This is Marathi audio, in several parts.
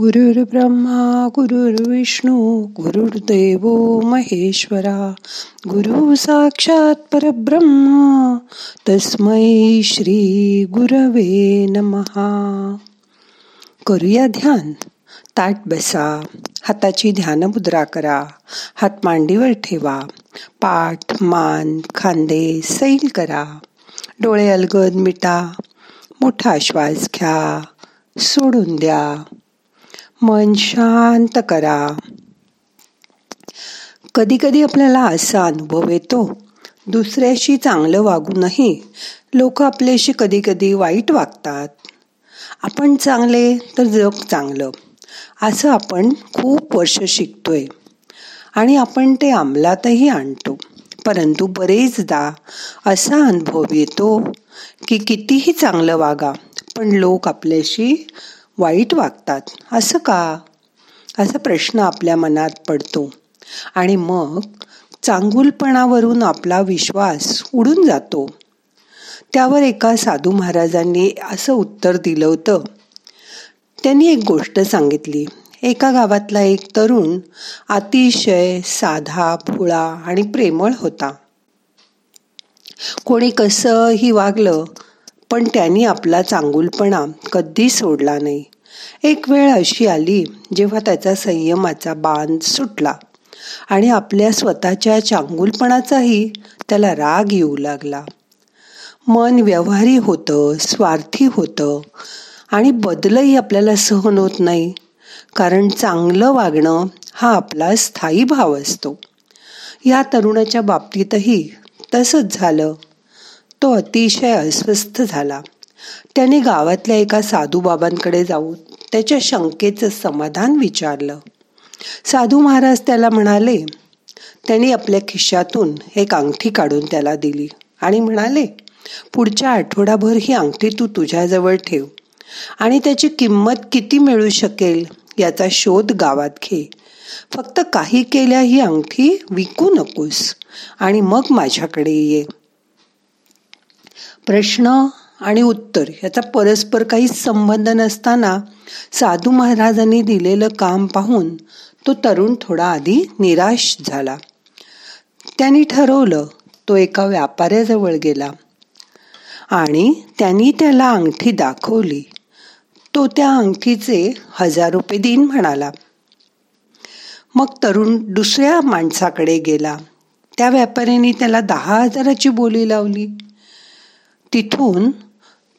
ब्रह्मा गुरुर्विष्णू गुरुर्देव महेश्वरा. गुरु साक्षात परब्रह्मा तस्मै श्री गुरवे नमहा. करूया ध्यान. ताट बसा. हाताची ध्यान मुद्रा करा. हात मांडीवर ठेवा. पाठ मान खांदे सैल करा. डोळे अलगद मिटा. मोठा श्वास घ्या. सोडून द्या. मन शांत करा. कधी कधी आपल्याला असा अनुभव येतो दुसऱ्याशी चांगलं वागूनही लोक आपल्याशी कधी कधी वाईट वागतात. आपण चांगले तर जग चांगलं असं आपण खूप वर्ष शिकतोय. आणि आपण ते अंमलातही आणतो. परंतु बरेचदा असा अनुभव येतो की कितीही चांगलं वागा पण लोक आपल्याशी वाईट वागतात? असं का? असा प्रश्न आपल्या मनात पडतो. आणि मग चांगुलपणावरून आपला विश्वास उडून जातो. त्यावर एका साधू महाराजांनी असं उत्तर दिलं होतं. त्यांनी एक गोष्ट सांगितली. एका गावातला एक तरुण अतिशय साधा भोळा आणि प्रेमळ होता. कोणी कसंही वागलं पण त्यांनी आपला चांगुलपणा कधी सोडला नाही. एक वेळ अशी आली जेव्हा त्याचा संयमाचा बांध सुटला आणि आपल्या स्वतःच्या चांगुलपणाचाही त्याला राग येऊ लागला. मन व्यवहारी होतं स्वार्थी होतं आणि बदलही आपल्याला सहन होत नाही कारण चांगलं वागणं हा आपला स्थायी भाव असतो. या तरुणाच्या बाबतीतही तसंच झालं. तो अतिशय अस्वस्थ झाला. त्याने गावातल्या एका साधूबाबांकडे जाऊन त्याच्या शंकेचं समाधान विचारलं. साधू महाराज त्याला म्हणाले त्यांनी आपल्या खिशातून एक अंगठी काढून त्याला दिली आणि म्हणाले पुढच्या आठवडाभर ही अंगठी तू तुझ्याजवळ ठेव आणि त्याची किंमत किती मिळू शकेल याचा शोध गावात घे. फक्त काही केल्या ही अंगठी विकू नकोस आणि मग माझ्याकडे ये. प्रश्न आणि उत्तर. याचा परस्पर काही संबंध नसताना साधू महाराजांनी दिलेलं काम पाहून तो तरुण थोडा आधी निराश झाला. त्यांनी ठरवलं तो एका व्यापाऱ्याजवळ गेला आणि त्यांनी त्याला अंगठी दाखवली. तो त्या अंगठीचे हजार रुपये दिन म्हणाला. मग तरुण दुसऱ्या माणसाकडे गेला. त्या व्यापाऱ्याने त्याला दहा हजाराची बोली लावली. तिथून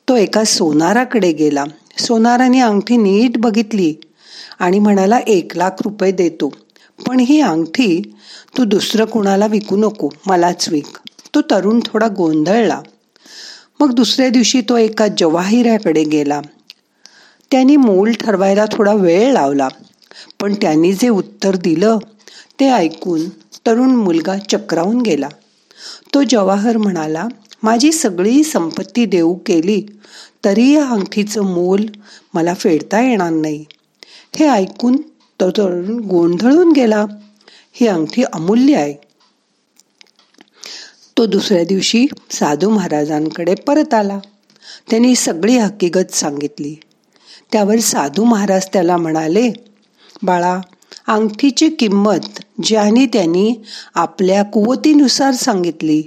तो एका सोनाराकडे गेला. सोनाराने अंगठी नीट बघितली आणि म्हणाला एक लाख रुपये देतो. पण ही अंगठी तू दुसरं कुणाला विकू नको मलाच विक. तो तरुण थोडा गोंधळला. मग दुसऱ्या दिवशी तो एका जवाहिराकडे गेला. त्यांनी मोल ठरवायला थोडा वेळ लावला. पण त्यांनी जे उत्तर दिलं ते ऐकून तरुण मुलगा चक्रावून गेला. तो जवाहर म्हणाला माझी सगळी संपत्ती देऊ केली तरी या अंगठीचं मोल मला फेडता येणार नाही. हे ऐकून तो तरुण गोंधळून गेला. ही अंगठी अमूल्य आहे. तो दुसऱ्या दिवशी साधू महाराजांकडे परत आला. त्यांनी सगळी हकीकत सांगितली. त्यावर साधू महाराज त्याला म्हणाले बाळा अंगठीची किंमत ज्याने त्यांनी आपल्या कुवतीनुसार सांगितली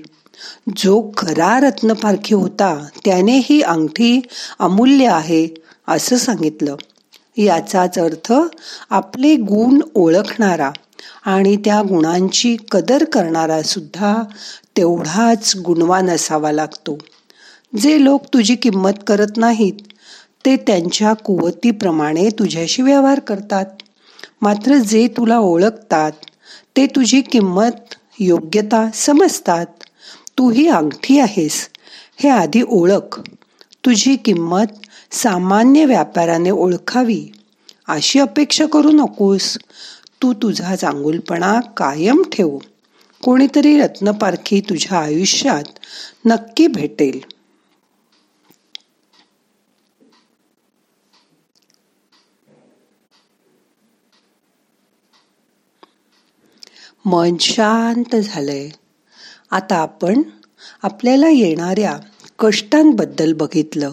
जो खरा रत्नपारखी होता त्याने ही अंगठी अमूल्य आहे असं सांगितलं. याचाच अर्थ आपले गुण ओळखणारा आणि त्या गुणांची कदर करणारा सुद्धा तेवढाच गुणवान असावा लागतो. जे लोक तुझी किंमत करत नाहीत ते त्यांच्या कुवतीप्रमाणे तुझ्याशी व्यवहार करतात. मात्र जे तुला ओळखतात ते तुझी किंमत योग्यता समजतात. तू ही अंगठी आहेस. हे आधी ओळख. तुझी किंमत सामान्य व्यापाराने ओळखावी. अशी अपेक्षा करू नकोस. तू तुझा चांगुलपणा कायम ठेव. कोणीतरी रत्नपारखी तुझ्या आयुष्यात नक्की भेटेल. मन शांत झालंय. आता आपण आपल्याला येणाऱ्या कष्टांबद्दल बघितलं.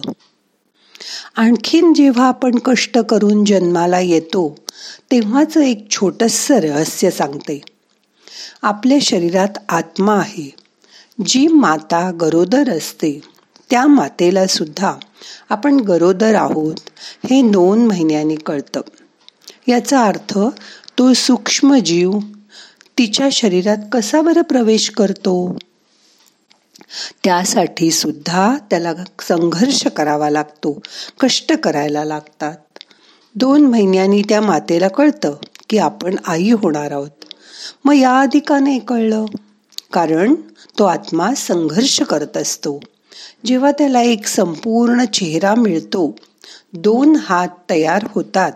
आणखीन जेव्हा आपण कष्ट करून जन्माला येतो तेव्हाच एक छोटस रहस्य सांगते. आपल्या शरीरात आत्मा आहे. जी माता गरोदर असते त्या मातेला सुद्धा आपण गरोदर आहोत हे दोन महिन्यांनी कळतं. याचा अर्थ तो सूक्ष्म जीव तिच्या शरीरात कसा बरं प्रवेश करतो? त्यासाठी सुद्धा त्याला संघर्ष करावा लागतो कष्ट करायला लागतात. दोन महिन्यांनी त्या मातेला कळतं की आपण आई होणार आहोत. मग याआधी का नाही कळलं? कारण तो आत्मा संघर्ष करत असतो. जेव्हा त्याला एक संपूर्ण चेहरा मिळतो दोन हात तयार होतात.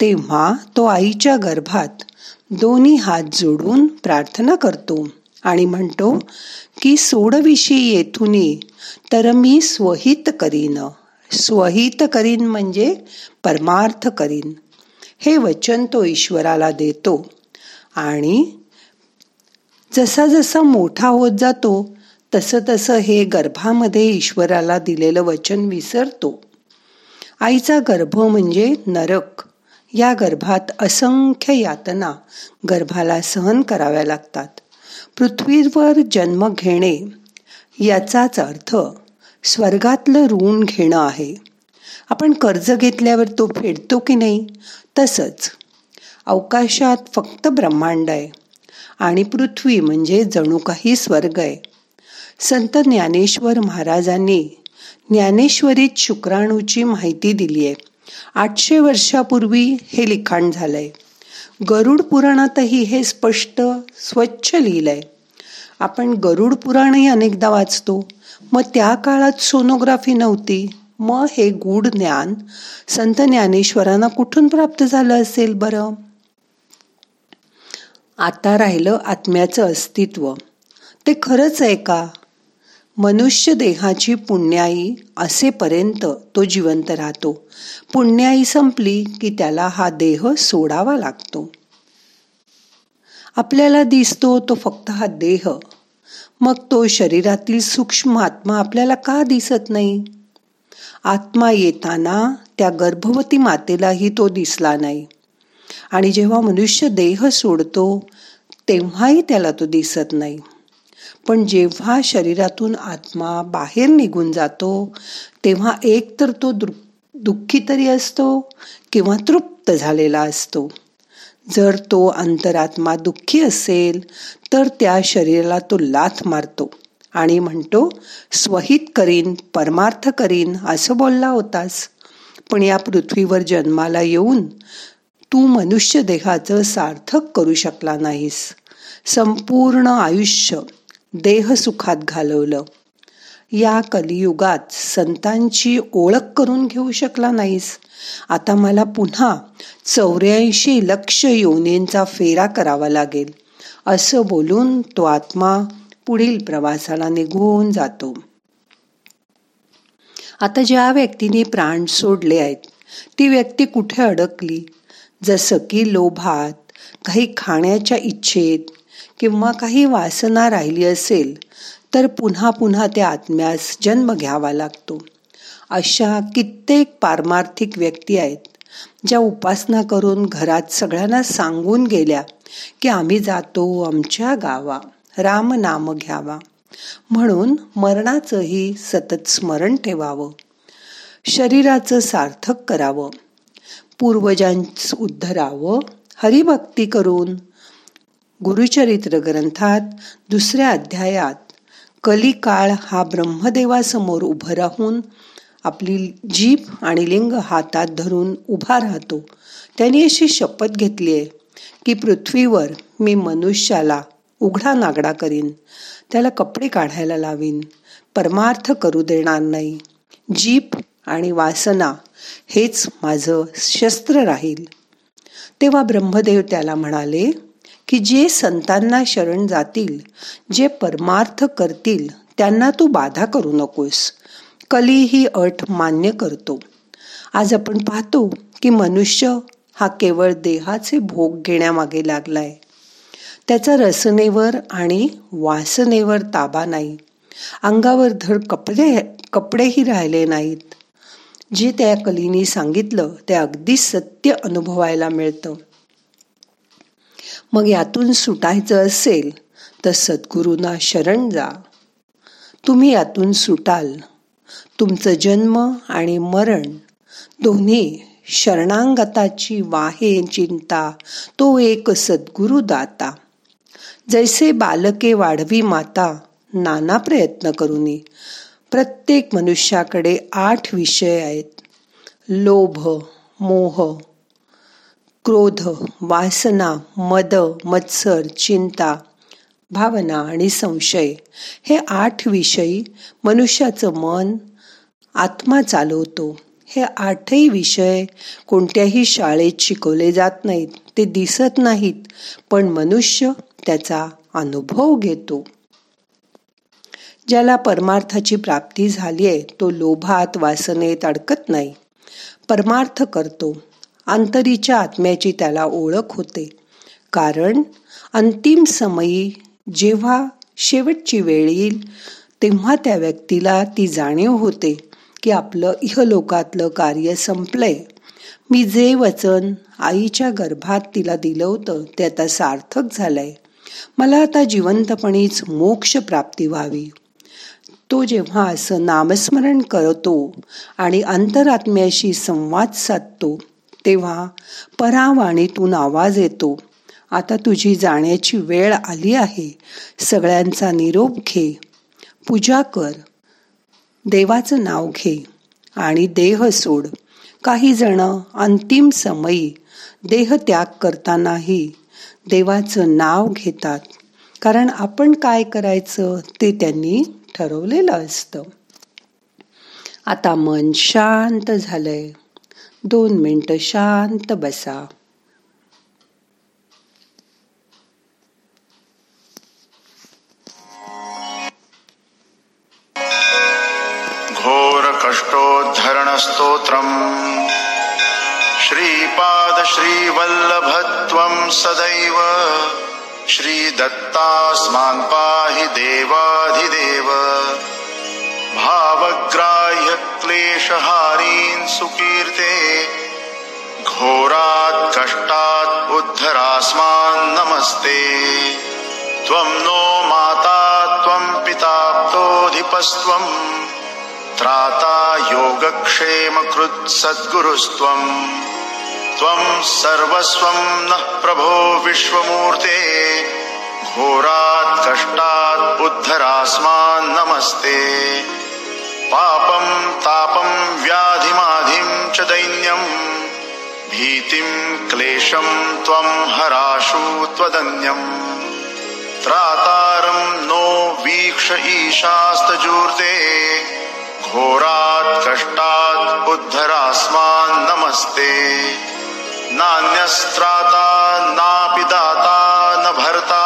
तेव्हा तो आईच्या गर्भात दोन्ही हात जोडून प्रार्थना करतो आणि म्हणतो की सोडविषयी येथून तर मी स्वहित करीन. स्वहित करीन म्हणजे परमार्थ करीन. हे वचन तो ईश्वराला देतो. आणि जसा जसा मोठा होत जातो तसं तसं हे गर्भामध्ये ईश्वराला दिलेलं वचन विसरतो. आईचा गर्भ म्हणजे नरक. या गर्भात असंख्य यातना गर्भाला सहन कराव्या लागतात. पृथ्वीवर जन्म घेणे याचाच अर्थ स्वर्गातलं ऋण घेणं आहे. आपण कर्ज घेतल्यावर तो फेडतो की नाही? तसंच अवकाशात फक्त ब्रह्मांड आहे आणि पृथ्वी म्हणजे जणू काही स्वर्ग आहे. संत ज्ञानेश्वर महाराजांनी ज्ञानेश्वरीत शुक्राणूची माहिती दिली आहे. आठशे वर्षापूर्वी हे लिखाण झालंय. गरुड पुराणातही हे स्पष्ट स्वच्छ लिहिलंय. आपण गरुड पुराणही अनेकदा वाचतो. मग त्या काळात सोनोग्राफी नव्हती. मग हे गूढ ज्ञान संत ज्ञानेश्वरांना कुठून प्राप्त झालं असेल बरं? आता राहिलं आत्म्याचं अस्तित्व. ते खरंच आहे का? मनुष्य देहाची पुण्याई असेपर्यंत तो जिवंत राहतो. पुण्याई संपली की त्याला हा देह सोडावा लागतो. आपल्याला दिसतो तो फक्त हा देह. मग तो शरीरातील सूक्ष्म आत्मा आपल्याला का दिसत नाही? आत्मा येताना त्या गर्भवती मातेलाही तो दिसला नाही. आणि जेव्हा मनुष्य देह सोडतो तेव्हाही त्याला तो दिसत नाही. पण जेव्हा शरीरातून आत्मा बाहेर निघून जातो तेव्हा एक तर तो दुःखी तरी असतो किंवा तृप्त झालेला असतो. जर तो अंतरात्मा दुःखी असेल तर त्या शरीराला तो लाथ मारतो आणि म्हणतो स्वहित करीन परमार्थ करीन असं बोलला होतास. पण या पृथ्वीवर जन्माला येऊन तू मनुष्य देहाचं सार्थक करू शकला नाहीस. संपूर्ण आयुष्य देहसुखात घालवलं. या कलियुगात संतांची ओळख करून घेऊ शकला नाहीस. आता मला पुन्हा चौऱ्याऐंशी लक्ष योनींचा फेरा करावा लागेल. असं बोलून तो आत्मा पुढील प्रवासाला निघून जातो. आता ज्या व्यक्तीने प्राण सोडले आहेत ती व्यक्ती कुठे अडकली? जसं की लोभात काही खाण्याच्या इच्छेत किंवा काही वासना राहिली असेल तर पुन्हा पुन्हा त्या आत्म्यास जन्म घ्यावा लागतो. अशा कित्येक पारमार्थिक व्यक्ती आहेत ज्या उपासना करून घरात सगळ्यांना सांगून गेल्या की आम्ही जातो आमच्या गावा राम नाम घ्यावा. म्हणून मरणाचंही सतत स्मरण ठेवावं. शरीराचं सार्थक करावं. पूर्वजांच उद्धरावं हरिभक्ती करून गुरुचरित्र ग्रंथात दुसऱ्या अध्यायात कलिकाळ हा ब्रह्मदेवासमोर उभं राहून आपली जीभ आणि लिंग हातात धरून उभा राहतो. त्यांनी अशी शपथ घेतली आहे की पृथ्वीवर मी मनुष्याला उघडा नागडा करीन त्याला कपडे काढायला लावीन परमार्थ करू देणार नाही. जीप आणि वासना हेच माझं शस्त्र राहील. तेव्हा ब्रह्मदेव त्याला म्हणाले की जे संतांना शरण जातील जे परमार्थ करतील त्यांना तू बाधा करू नकोस. कली ही अट मान्य करतो. आज आपण पाहतो की मनुष्य हा केवळ देहाचे भोग घेण्यामागे लागलाय. त्याचा रसनेवर आणि वासनेवर ताबा नाही. अंगावर धड कपडे कपडेही राहिले नाहीत. जे त्या कलीने सांगितलं ते अगदी सत्य अनुभवायला मिळतं. मग यातून सुटायचं असेल तर सद्गुरूंना शरण जा. तुम्ही यातून सुटाल. तुमचं जन्म आणि मरण दोन्ही शरणांगताची वाहे चिंता तो एक सद्गुरु दाता. जैसे बालके वाढवी माता नाना प्रयत्न करूनी. प्रत्येक मनुष्याकडे आठ विषय आहेत. लोभ मोह क्रोध वासना मद मत्सर चिंता भावना आणि संशय हे आठ विषयी मनुष्याचं मन आत्मा चालवतो. हे आठही विषय कोणत्याही शाळेत शिकवले जात नाहीत. ते दिसत नाहीत पण मनुष्य त्याचा अनुभव घेतो. ज्याला परमार्थाची प्राप्ती झाली आहे तो लोभात वासनेत अडकत नाही. परमार्थ करतो. आंतरीच्या आत्म्याची त्याला ओळख होते. कारण अंतिम समयी जेव्हा शेवटची वेळ येईल तेव्हा त्या व्यक्तीला ती जाणीव होते की आपलं इहलोकातलं कार्य संपलंय. मी जे वचन आईच्या गर्भात तिला दिलं होतं ते आता सार्थक झालंय. मला आता जिवंतपणीच मोक्ष प्राप्ती व्हावी. तो जेव्हा असं नामस्मरण करतो आणि अंतरात्म्याशी संवाद साधतो तेव्हा परावाणीतून आवाज येतो. आता तुझी जाण्याची वेळ आली आहे. सगळ्यांचा निरोप घे. पूजा कर. देवाचं नाव घे आणि देह सोड. काही जण अंतिम समयी देह त्याग करतानाही देवाचं नाव घेतात. कारण आपण काय करायचं ते त्यांनी ठरवलेलं असतं. आता मन शांत झालंय. दोन मिनटं शांत बसा. घोर कष्टोद्धरण स्तोत्रम्. श्रीपाद श्रीवल्लभत्वं सदैव। श्रीदत्तास्मान् पाहि देवाधिदेव। क्लेशहारीन् सुकीर्ते घोरात् कष्टात् उद्धरास्मान् नमस्ते। त्वं नो माता त्वं पिताप्तोऽधिपस्त्वम् त्राता योगक्षेमकृत् सद्गुरुस्त्वम् त्वं सर्वस्वं नः प्रभो विश्वमूर्ते घोरात् कष्टात् उद्धरास्मान् नमस्ते। पापं तापं व्याधिमाधिं च दैन्यम् भीतिं क्लेशं त्वं हराशु त्वदन्यम् त्रातारं नो वीक्ष ईशास्तजूर्ते। घोरात् कष्टात् उद्धरास्मान् नमस्ते। नान्यस्त्राता नापि दाता न भर्ता।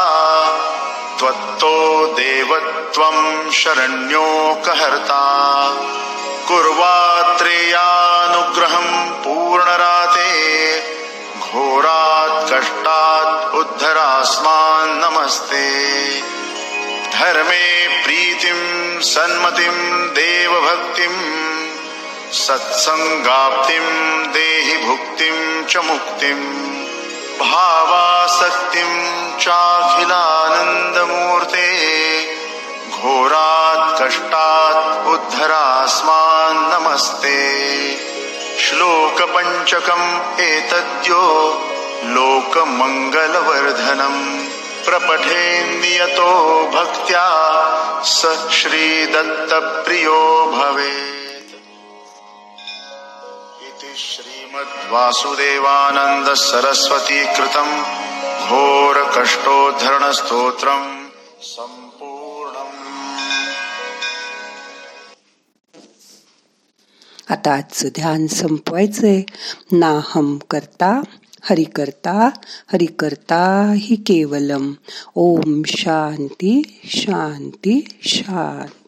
त्वत्तो देवत्वं शरण्योकहर्ता। कुर्वात्रेयानुग्रहं पूर्णराते। घोरात् कष्टात् उद्धरास्मान् नमस्ते। धर्मे प्रीतिं सन्मतिं देवभक्तिं। सत्सङ्गाप्तिं देहि भुक्तिं च मुक्तिम्। भावासक्तिं चाखिलानन्दमूर्ते घोरात् कष्टात् उद्धरास्मान् नमस्ते। श्लोकपञ्चकम् एतद्यो लोकमङ्गलवर्धनम्। प्रपठेन्नियतो भक्त्या स श्रीदत्तप्रियो भवेत्। इति श्रीमद्वासुदेवानन्दसरस्वती कृतम् घोरकष्टोद्धरणस्तोत्रम् संपूर्ण आता आजचं ध्यान संपवायचंय. नाहम करता हरि करता हरि करता हि केवलम. ओम शांती शांती शांती।